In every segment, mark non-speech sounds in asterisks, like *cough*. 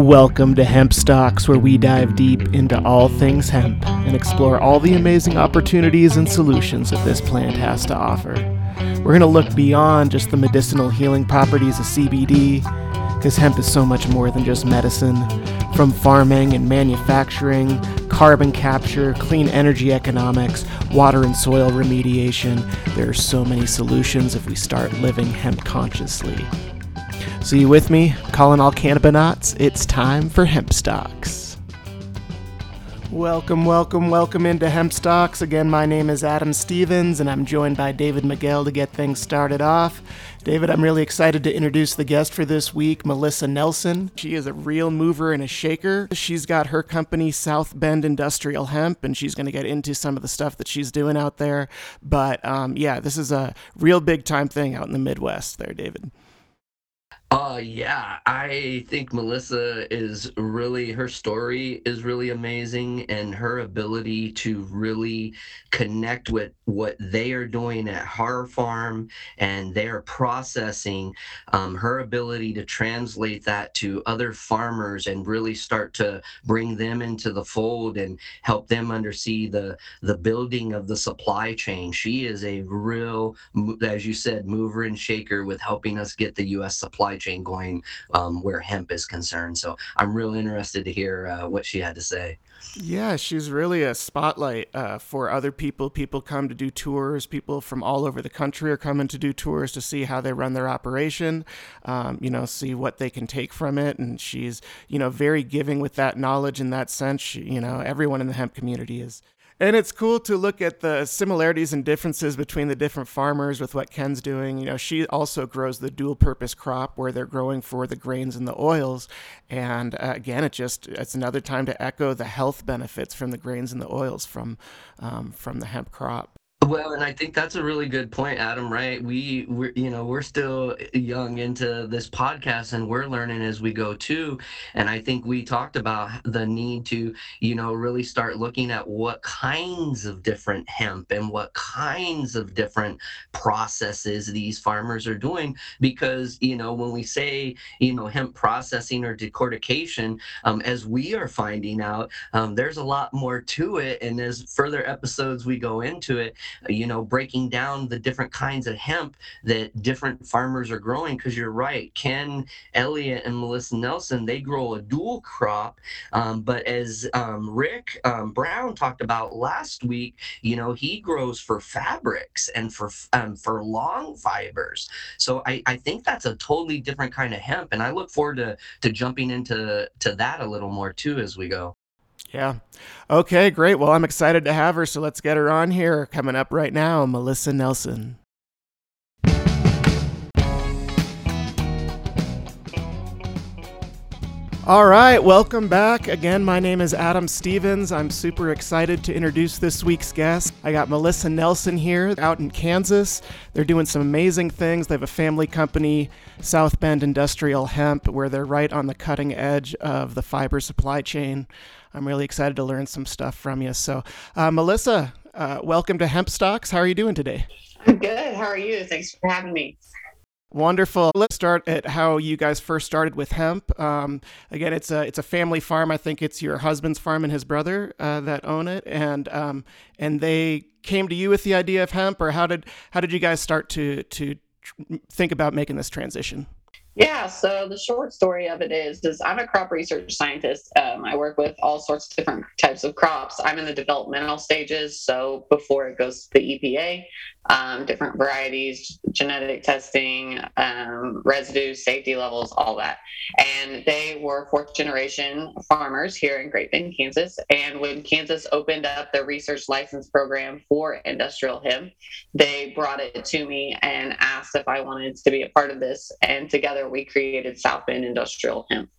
Welcome to Hemp Stalks, where we dive deep into all things hemp and explore all the amazing opportunities and solutions that this plant has to offer. We're going to look beyond just the medicinal healing properties of CBD, because hemp is so much more than just medicine. From farming and manufacturing, carbon capture, clean energy economics, water and soil remediation, there are so many solutions if we start living hemp consciously. So you with me? Calling all cannabinauts, it's time for Hemp Stalks. Welcome, welcome, welcome into Hemp Stalks. Again, my name is Adam Stevens, and I'm joined by David Miguel to get things started off. David, I'm really excited to introduce the guest for this week, Melissa Nelson. She is a real mover and a shaker. She's got her company, South Bend Industrial Hemp, and she's going to get into some of the stuff that she's doing out there. But um, yeah, this is a real big time thing out in the Midwest there, David. Uh yeah, I think Melissa is really her story is really amazing and her ability to really connect with what they are doing at her farm and they're processing um, her ability to translate that to other farmers and really start to bring them into the fold and help them undersee the the building of the supply chain. She is a real as you said mover and shaker with helping us get the US supply chain going um, where hemp is concerned. So I'm really interested to hear uh, what she had to say. Yeah, she's really a spotlight uh, for other people. People come to do tours. People from all over the country are coming to do tours to see how they run their operation, um, you know, see what they can take from it. And she's, you know, very giving with that knowledge in that sense. She, you know, everyone in the hemp community is and it's cool to look at the similarities and differences between the different farmers with what Ken's doing. You know, she also grows the dual purpose crop where they're growing for the grains and the oils. And uh, again, it just it's another time to echo the health benefits from the grains and the oils from um, from the hemp crop. Well, and I think that's a really good point, Adam. Right? We, we're, you know, we're still young into this podcast, and we're learning as we go too. And I think we talked about the need to, you know, really start looking at what kinds of different hemp and what kinds of different processes these farmers are doing. Because, you know, when we say, you know, hemp processing or decortication, um, as we are finding out, um, there's a lot more to it. And as further episodes we go into it you know, breaking down the different kinds of hemp that different farmers are growing. Because you're right, Ken Elliott and Melissa Nelson, they grow a dual crop. Um, but as um, Rick um, Brown talked about last week, you know, he grows for fabrics and for um, for long fibers. So I, I think that's a totally different kind of hemp, and I look forward to to jumping into to that a little more too as we go. Yeah. Okay, great. Well, I'm excited to have her, so let's get her on here. Coming up right now, Melissa Nelson. All right, welcome back. Again, my name is Adam Stevens. I'm super excited to introduce this week's guest. I got Melissa Nelson here out in Kansas. They're doing some amazing things. They have a family company, South Bend Industrial Hemp, where they're right on the cutting edge of the fiber supply chain. I'm really excited to learn some stuff from you. So, uh, Melissa, uh, welcome to Hemp Stalks. How are you doing today? I'm good. How are you? Thanks for having me. Wonderful. Let's start at how you guys first started with hemp. Um, again, it's a it's a family farm. I think it's your husband's farm and his brother uh, that own it, and um, and they came to you with the idea of hemp, or how did how did you guys start to to think about making this transition? Yeah, so the short story of it is, is I'm a crop research scientist. Um, I work with all sorts of different types of crops. I'm in the developmental stages, so before it goes to the EPA, um, different varieties, genetic testing, um, residue, safety levels, all that. And they were fourth generation farmers here in Great Bend, Kansas. And when Kansas opened up the research license program for industrial hemp, they brought it to me and asked if I wanted to be a part of this. And together we created South Bend Industrial Hemp.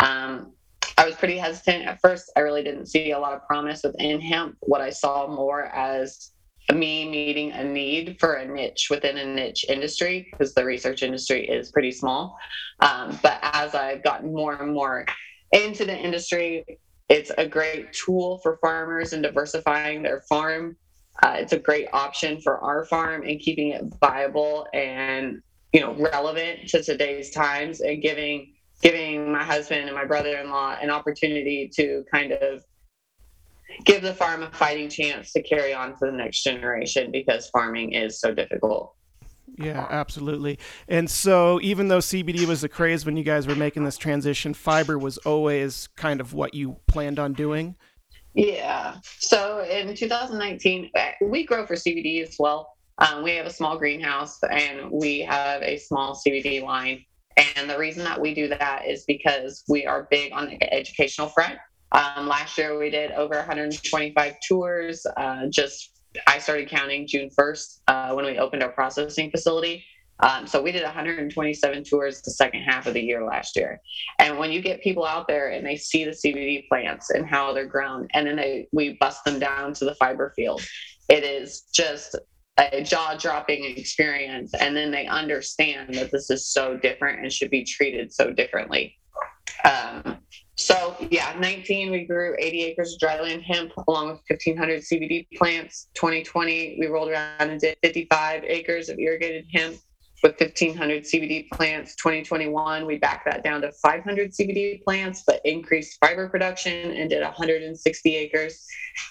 Um, I was pretty hesitant at first. I really didn't see a lot of promise within hemp. What I saw more as me meeting a need for a niche within a niche industry because the research industry is pretty small. Um, but as I've gotten more and more into the industry, it's a great tool for farmers and diversifying their farm. Uh, it's a great option for our farm and keeping it viable and you know relevant to today's times and giving giving my husband and my brother-in-law an opportunity to kind of give the farm a fighting chance to carry on to the next generation because farming is so difficult. Yeah, absolutely. And so, even though CBD was the craze when you guys were making this transition, fiber was always kind of what you planned on doing. Yeah. So in 2019, we grow for CBD as well. Um, we have a small greenhouse and we have a small CBD line. And the reason that we do that is because we are big on the educational front. Um, last year, we did over 125 tours. Uh, just I started counting June 1st uh, when we opened our processing facility. Um, so we did 127 tours the second half of the year last year. And when you get people out there and they see the CBD plants and how they're grown, and then they we bust them down to the fiber field, it is just a jaw-dropping experience. And then they understand that this is so different and should be treated so differently. Um, so yeah, 19 we grew 80 acres of dryland hemp along with 1,500 CBD plants. 2020 we rolled around and did 55 acres of irrigated hemp with 1,500 CBD plants. 2021 we backed that down to 500 CBD plants, but increased fiber production and did 160 acres.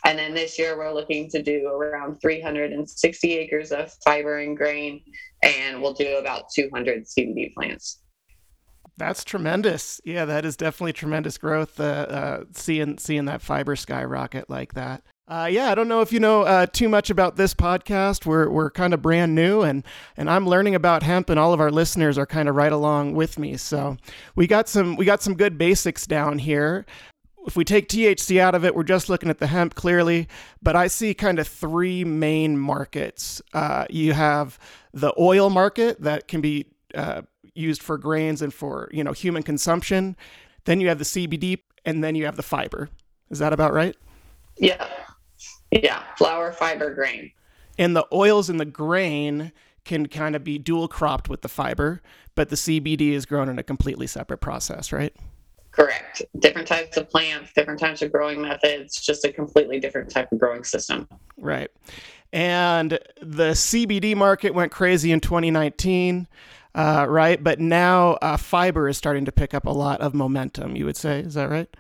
And then this year we're looking to do around 360 acres of fiber and grain, and we'll do about 200 CBD plants. That's tremendous. Yeah, that is definitely tremendous growth. Uh, uh, seeing seeing that fiber skyrocket like that. Uh, yeah, I don't know if you know uh, too much about this podcast. We're we're kind of brand new, and and I'm learning about hemp, and all of our listeners are kind of right along with me. So we got some we got some good basics down here. If we take THC out of it, we're just looking at the hemp clearly. But I see kind of three main markets. Uh, you have the oil market that can be uh, used for grains and for you know human consumption. Then you have the CBD, and then you have the fiber. Is that about right? Yeah, yeah, flour, fiber, grain. And the oils in the grain can kind of be dual cropped with the fiber, but the CBD is grown in a completely separate process, right? Correct. Different types of plants, different types of growing methods, just a completely different type of growing system. Right. And the CBD market went crazy in 2019 uh, right? But now uh, fiber is starting to pick up a lot of momentum. You would say, is that right?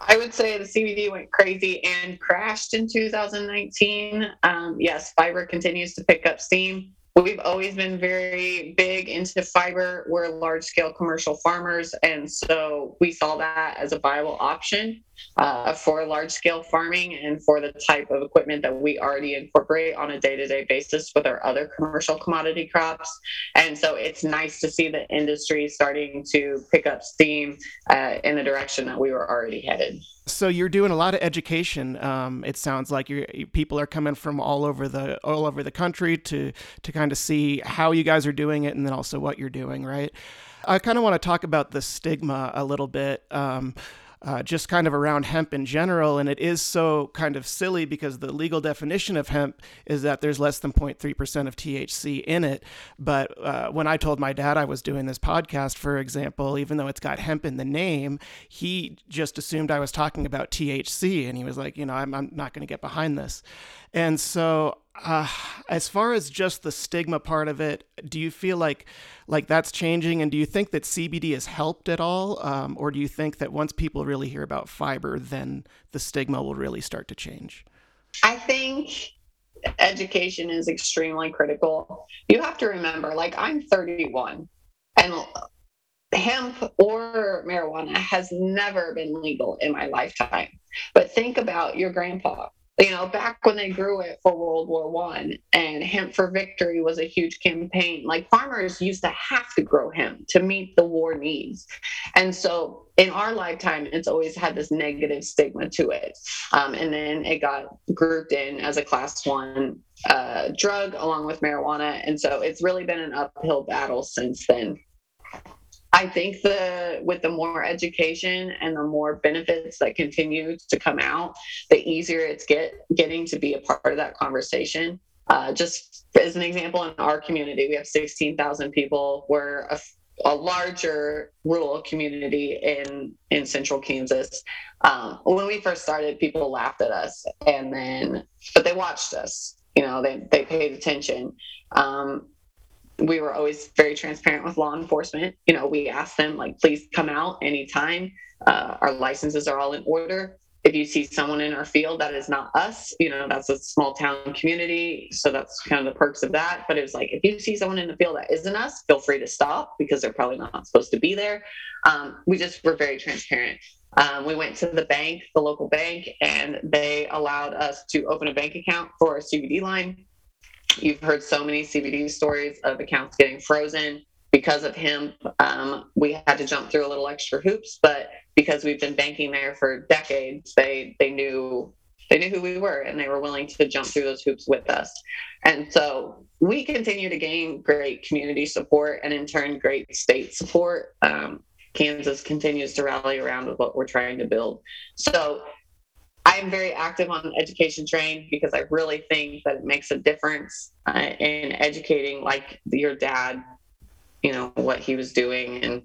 I would say the CBD went crazy and crashed in 2019. Um, yes, fiber continues to pick up steam. We've always been very big into fiber. We're large scale commercial farmers, and so we saw that as a viable option uh, for large scale farming and for the type of equipment that we already incorporate on a day to day basis with our other commercial commodity crops. And so it's nice to see the industry starting to pick up steam uh, in the direction that we were already headed. So you're doing a lot of education. Um, it sounds like you people are coming from all over the all over the country to to kind of see how you guys are doing it, and then also what you're doing, right? I kind of want to talk about the stigma a little bit. Um, uh, just kind of around hemp in general. And it is so kind of silly because the legal definition of hemp is that there's less than 0.3% of THC in it. But uh, when I told my dad I was doing this podcast, for example, even though it's got hemp in the name, he just assumed I was talking about THC. And he was like, you know, I'm, I'm not going to get behind this. And so uh, as far as just the stigma part of it, do you feel like like that's changing, and do you think that CBD has helped at all, um, or do you think that once people really hear about fiber, then the stigma will really start to change? I think education is extremely critical. You have to remember, like I'm 31, and hemp or marijuana has never been legal in my lifetime. But think about your grandpa you know back when they grew it for world war one and hemp for victory was a huge campaign like farmers used to have to grow hemp to meet the war needs. And so in our lifetime it's always had this negative stigma to it. Um, and then it got grouped in as a class one uh, drug along with marijuana. And so it's really been an uphill battle since then I think the with the more education and the more benefits that continue to come out, the easier it's get getting to be a part of that conversation. Uh, just as an example, in our community, we have 16,000 people. We're a, a, larger rural community in in central Kansas. Um, when we first started, people laughed at us, and then but they watched us. You know, they they paid attention. Um, we were always very transparent with law enforcement. You know, we asked them like, please come out anytime. Uh, our licenses are all in order. If you see someone in our field that is not us, you know, that's a small town community. So that's kind of the perks of that. But it was like, if you see someone in the field that isn't us, feel free to stop because they're probably not supposed to be there. Um, we just were very transparent. Um, we went to the bank, the local bank, and they allowed us to open a bank account for our CBD line. You've heard so many CBD stories of accounts getting frozen because of him. Um, we had to jump through a little extra hoops, but because we've been banking there for decades, they they knew they knew who we were and they were willing to jump through those hoops with us. And so we continue to gain great community support and in turn great state support. Um, Kansas continues to rally around with what we're trying to build. So I'm very active on Education Train because I really think that it makes a difference uh, in educating, like your dad, you know, what he was doing. And,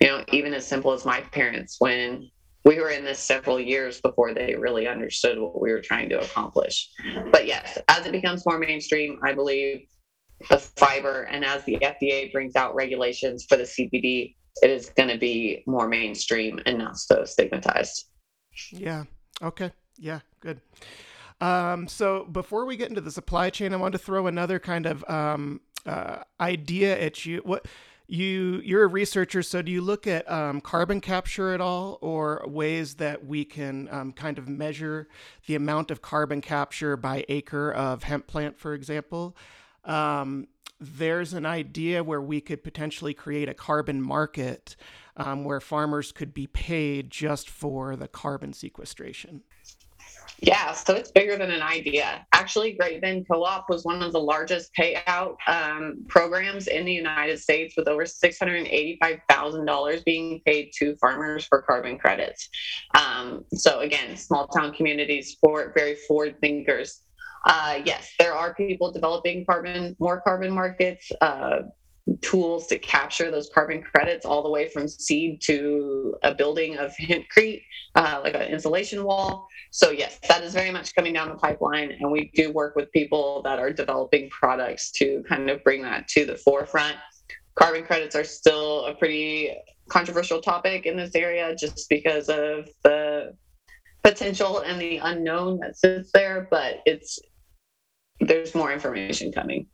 you know, even as simple as my parents, when we were in this several years before they really understood what we were trying to accomplish. But yes, as it becomes more mainstream, I believe the fiber and as the FDA brings out regulations for the CBD, it is going to be more mainstream and not so stigmatized. Yeah. Okay. Yeah. Good. Um, so before we get into the supply chain, I want to throw another kind of um, uh, idea at you. What you you're a researcher, so do you look at um, carbon capture at all, or ways that we can um, kind of measure the amount of carbon capture by acre of hemp plant, for example? There's an idea where we could potentially create a carbon market um, where farmers could be paid just for the carbon sequestration. Yeah, so it's bigger than an idea. Actually, Great Bend Co-op was one of the largest payout um, programs in the United States, with over six hundred eighty-five thousand dollars being paid to farmers for carbon credits. Um, so again, small town communities for very forward thinkers uh, yes, there are people developing carbon, more carbon markets, uh, tools to capture those carbon credits all the way from seed to a building of *laughs* hempcrete, uh, like an insulation wall. So yes, that is very much coming down the pipeline, and we do work with people that are developing products to kind of bring that to the forefront. Carbon credits are still a pretty controversial topic in this area, just because of the potential and the unknown that sits there. But it's there's more information coming.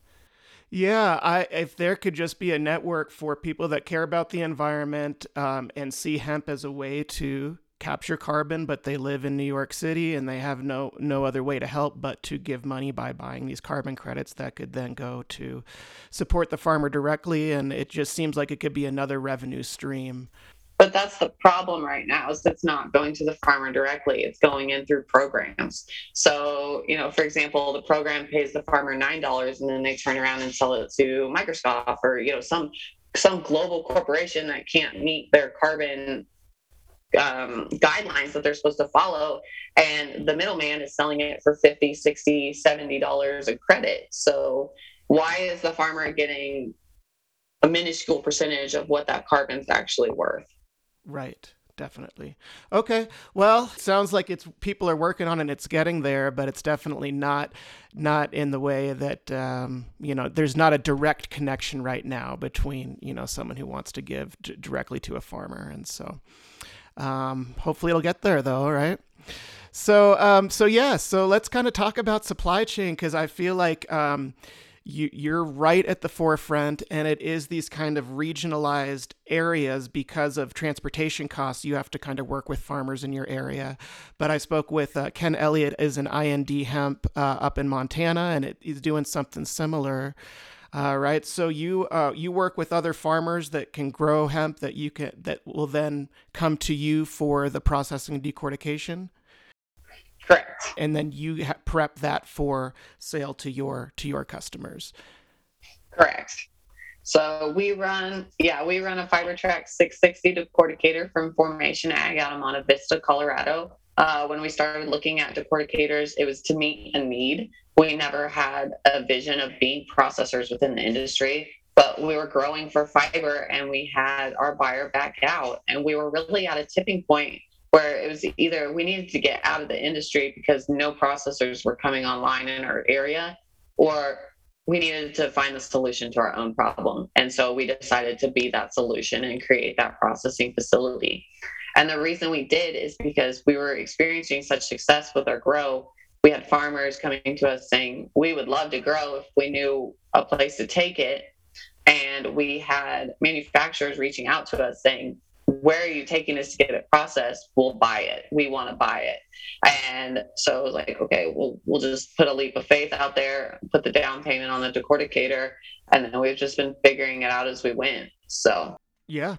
Yeah, I if there could just be a network for people that care about the environment um, and see hemp as a way to capture carbon, but they live in New York City and they have no no other way to help but to give money by buying these carbon credits that could then go to support the farmer directly, and it just seems like it could be another revenue stream but that's the problem right now is it's not going to the farmer directly it's going in through programs. So you know for example the program pays the farmer nine dollars and then they turn around and sell it to microsoft or you know some some global corporation that can't meet their carbon um, guidelines that they're supposed to follow. And the middleman is selling it for 50 60 70 dollars a credit. So why is the farmer getting a minuscule percentage of what that carbon's actually worth Right. Definitely. Okay. Well, sounds like it's people are working on it. It's getting there, but it's definitely not not in the way that um, you know. There's not a direct connection right now between you know someone who wants to give d- directly to a farmer, and so um, hopefully it'll get there, though. Right. So um, so yeah. So let's kind of talk about supply chain because I feel like. Um, you, you're right at the forefront, and it is these kind of regionalized areas because of transportation costs. You have to kind of work with farmers in your area. But I spoke with uh, Ken Elliott, is an IND hemp uh, up in Montana, and it, he's doing something similar. Uh, right. So you uh, you work with other farmers that can grow hemp that you can that will then come to you for the processing and decortication. Correct. And then you ha- prep that for sale to your to your customers. Correct. So we run, yeah, we run a FiberTrack 660 decorticator from Formation Ag out of Monte Vista, Colorado. Uh, when we started looking at decorticators, it was to meet a need. We never had a vision of being processors within the industry, but we were growing for fiber and we had our buyer back out. And we were really at a tipping point where it was either we needed to get out of the industry because no processors were coming online in our area, or we needed to find the solution to our own problem. And so we decided to be that solution and create that processing facility. And the reason we did is because we were experiencing such success with our grow. We had farmers coming to us saying, We would love to grow if we knew a place to take it. And we had manufacturers reaching out to us saying, where are you taking us to get it processed? We'll buy it. We want to buy it. And so it was like, okay, we'll we'll just put a leap of faith out there, put the down payment on the decorticator, and then we've just been figuring it out as we went. So yeah,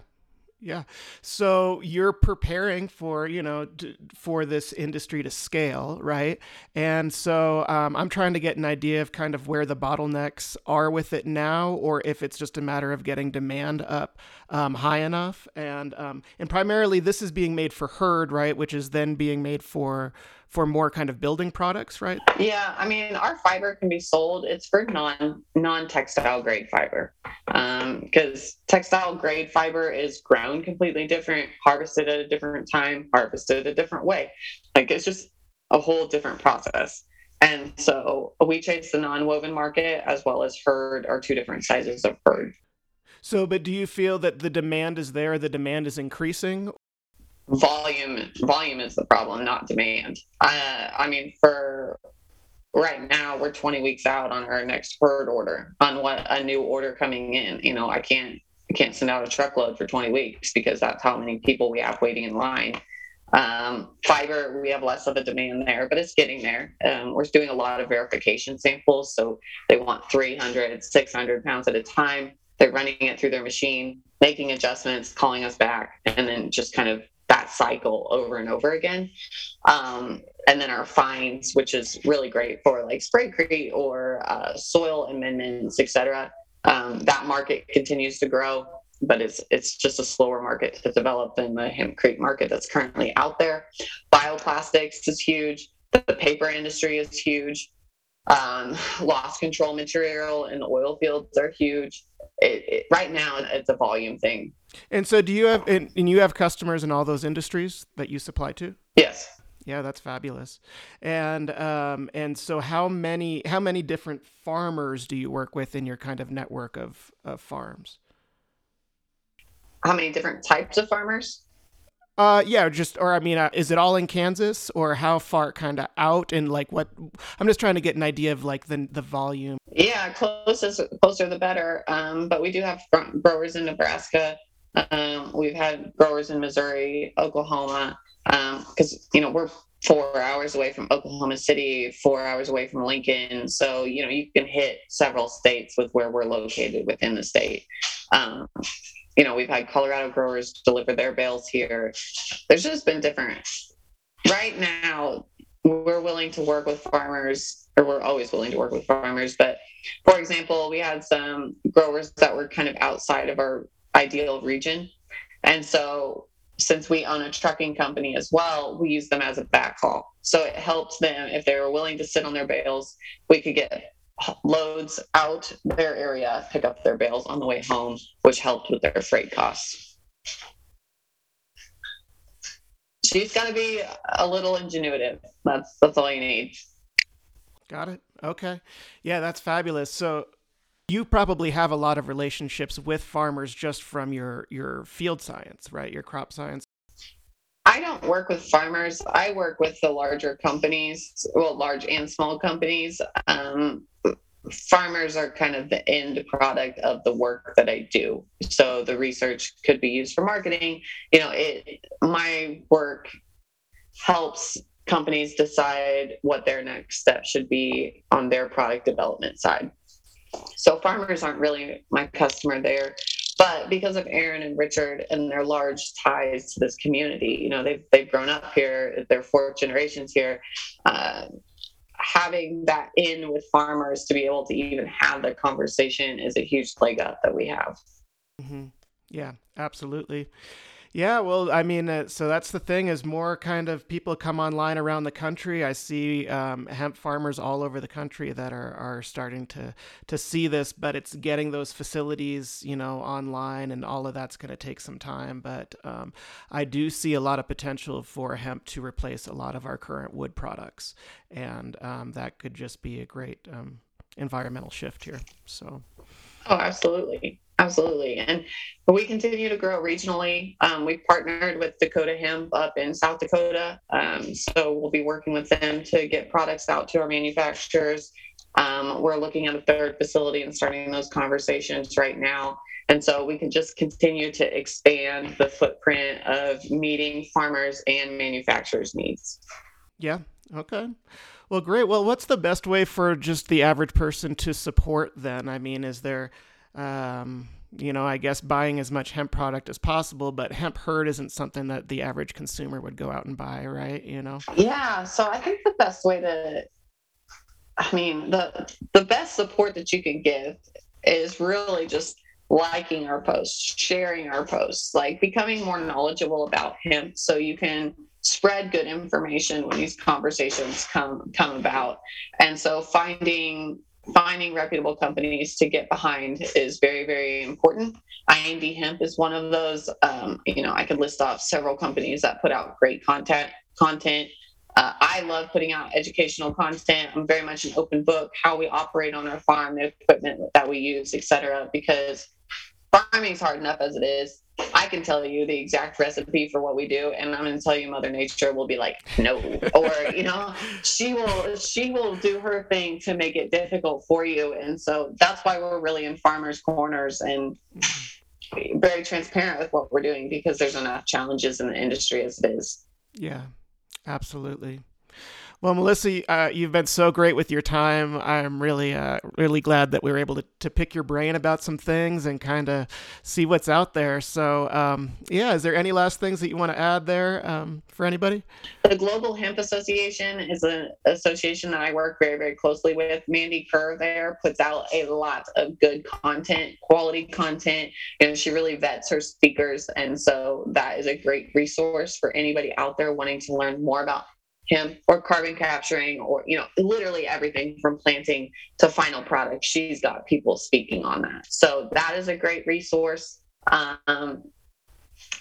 yeah. So you're preparing for, you know, for this industry to scale, right? And so um, I'm trying to get an idea of kind of where the bottlenecks are with it now, or if it's just a matter of getting demand up um, high enough. And um, and primarily, this is being made for hurd, right? Which is then being made for for more kind of building products, right? Yeah, I mean, our fiber can be sold. It's for non non textile grade fiber, because um, textile grade fiber is grown completely different, harvested at a different time, harvested a different way. Like it's just a whole different process. And so we chase the non-woven market as well as hurd are two different sizes of hurd. So, but do you feel that the demand is there? The demand is increasing, volume volume is the problem, not demand. Uh, I mean, for right now, we're 20 weeks out on our next hurd order on what a new order coming in. You know, I can't I can't send out a truckload for 20 weeks because that's how many people we have waiting in line. Um, fiber, we have less of a demand there, but it's getting there. Um, we're doing a lot of verification samples. So they want 300, 600 pounds at a time. They're running it through their machine, making adjustments, calling us back, and then just kind of that cycle over and over again. Um, and then our fines, which is really great for like Spraycrete or uh, soil amendments, etc. Um, that market continues to grow, but it's it's just a slower market to develop than the hempcrete market that's currently out there. Bioplastics is huge. The paper industry is huge. Um, loss control material in the oil fields are huge. It, it, right now, it's a volume thing. And so, do you have and, and you have customers in all those industries that you supply to? Yes. Yeah, that's fabulous. And um, and so, how many how many different farmers do you work with in your kind of network of, of farms? How many different types of farmers? Uh, yeah, just or I mean, uh, is it all in Kansas or how far kind of out and like what? I'm just trying to get an idea of like the the volume. Yeah, closest closer the better. Um, but we do have growers in Nebraska. Um, we've had growers in Missouri, Oklahoma, Um, because um, you know we're four hours away from Oklahoma City, four hours away from Lincoln. So you know you can hit several states with where we're located within the state. You know, we've had Colorado growers deliver their bales here. There's just been different. Right now, we're willing to work with farmers, or we're always willing to work with farmers. But for example, we had some growers that were kind of outside of our ideal region. And so, since we own a trucking company as well, we use them as a backhaul. So it helped them if they were willing to sit on their bales, we could get loads out their area, pick up their bales on the way home, which helped with their freight costs. She's got to be a little ingenuitive. That's that's all you need. Got it. Okay. Yeah, that's fabulous. So you probably have a lot of relationships with farmers just from your your field science, right? Your crop science. I don't work with farmers. I work with the larger companies, well, large and small companies. Um, farmers are kind of the end product of the work that I do. So the research could be used for marketing. You know, it my work helps companies decide what their next step should be on their product development side. So farmers aren't really my customer there. But because of Aaron and Richard and their large ties to this community, you know, they've, they've grown up here, they're fourth generations here. Uh, having that in with farmers to be able to even have the conversation is a huge leg up that we have. Mm-hmm. Yeah, absolutely. Yeah, well, I mean, uh, so that's the thing is more kind of people come online around the country. I see um, hemp farmers all over the country that are, are starting to to see this, but it's getting those facilities, you know, online, and all of that's going to take some time. But um, I do see a lot of potential for hemp to replace a lot of our current wood products, and um, that could just be a great um, environmental shift here. So. Oh, absolutely. Absolutely. And we continue to grow regionally. Um, we've partnered with Dakota Hemp up in South Dakota. Um, so we'll be working with them to get products out to our manufacturers. Um, we're looking at a third facility and starting those conversations right now. And so we can just continue to expand the footprint of meeting farmers and manufacturers' needs. Yeah. Okay. Well, great. Well, what's the best way for just the average person to support then? I mean, is there, um, you know, I guess buying as much hemp product as possible, but hemp hurd isn't something that the average consumer would go out and buy, right? You know? Yeah. So I think the best way to, I mean, the the best support that you can give is really just liking our posts, sharing our posts, like becoming more knowledgeable about hemp so you can spread good information when these conversations come come about. And so finding finding reputable companies to get behind is very very important. Ind hemp is one of those. Um, you know i could list off several companies that put out great content content. Uh, i love putting out educational content. I'm very much an open book how we operate on our farm the equipment that we use etc because farming is hard enough as it is. I can tell you the exact recipe for what we do, and I'm going to tell you, Mother Nature will be like, no, or you know, *laughs* she will she will do her thing to make it difficult for you, and so that's why we're really in farmers' corners and very transparent with what we're doing because there's enough challenges in the industry as it is. Yeah, absolutely. Well, Melissa, uh, you've been so great with your time. I'm really, uh, really glad that we were able to, to pick your brain about some things and kind of see what's out there. So, um, yeah, is there any last things that you want to add there um, for anybody? The Global Hemp Association is an association that I work very, very closely with. Mandy Kerr there puts out a lot of good content, quality content, and she really vets her speakers. And so that is a great resource for anybody out there wanting to learn more about hemp or carbon capturing or you know literally everything from planting to final product. She's got people speaking on that. So that is a great resource. Um,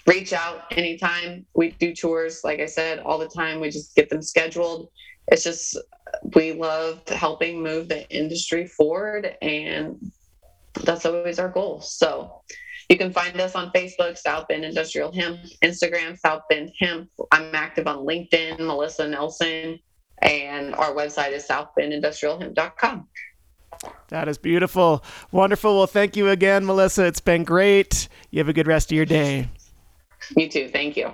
reach out anytime. We do tours like i said all the time. We just get them scheduled. It's just we love helping move the industry forward and that's always our goal. So you can find us on Facebook, South Bend Industrial Hemp, Instagram, South Bend Hemp. I'm active on LinkedIn, Melissa Nelson, and our website is southbendindustrialhemp.com. That is beautiful. Wonderful. Well, thank you again, Melissa. It's been great. You have a good rest of your day. You too. Thank you.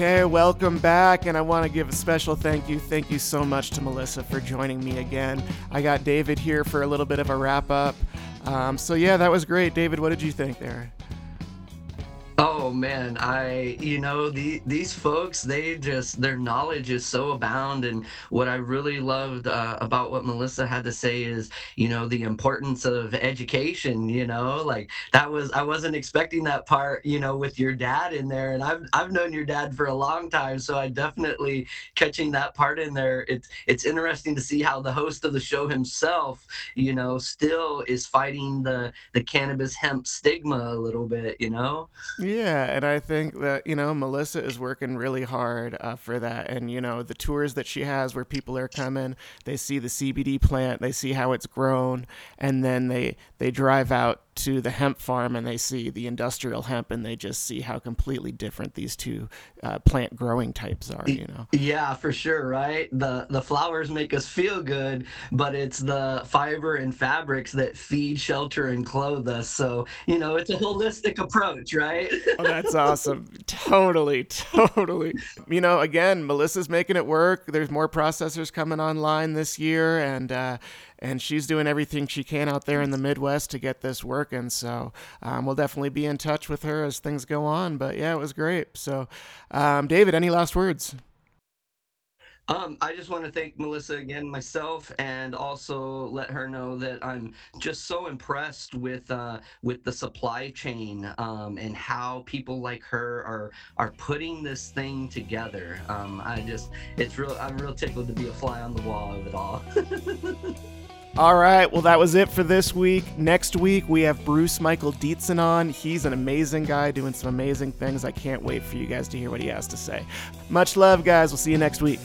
Okay, welcome back, and I want to give a special thank you. Thank you so much to Melissa for joining me again. I got David here for a little bit of a wrap up. Um, so, yeah, that was great. David, what did you think there? Oh man, I you know the, these folks they just their knowledge is so abound and what I really loved uh, about what Melissa had to say is you know the importance of education. You know, like that was I wasn't expecting that part. You know, with your dad in there, and I've I've known your dad for a long time, so I definitely catching that part in there. It's it's interesting to see how the host of the show himself, you know, still is fighting the the cannabis hemp stigma a little bit. You know. Yeah, and I think that you know Melissa is working really hard uh, for that, and you know the tours that she has where people are coming, they see the CBD plant, they see how it's grown, and then they they drive out to the hemp farm and they see the industrial hemp and they just see how completely different these two uh, plant growing types are you know? Yeah for sure right? The the flowers make us feel good but it's the fiber and fabrics that feed shelter and clothe us. So you know it's a holistic approach right? *laughs* Oh, that's awesome. Totally totally. You know again melissa's making it work. There's more processors coming online this year and uh, and she's doing everything she can out there in the Midwest to get this working. So um, we'll definitely be in touch with her as things go on. But yeah, it was great. So, um, David, any last words? Um, I just want to thank Melissa again, myself, and also let her know that I'm just so impressed with uh, with the supply chain um, and how people like her are are putting this thing together. Um, I just, it's real. I'm real tickled to be a fly on the wall of it all. *laughs* All right, well, that was it for this week. Next week, we have Bruce Michael Dietzen on. He's an amazing guy doing some amazing things. I can't wait for you guys to hear what he has to say. Much love, guys. We'll see you next week.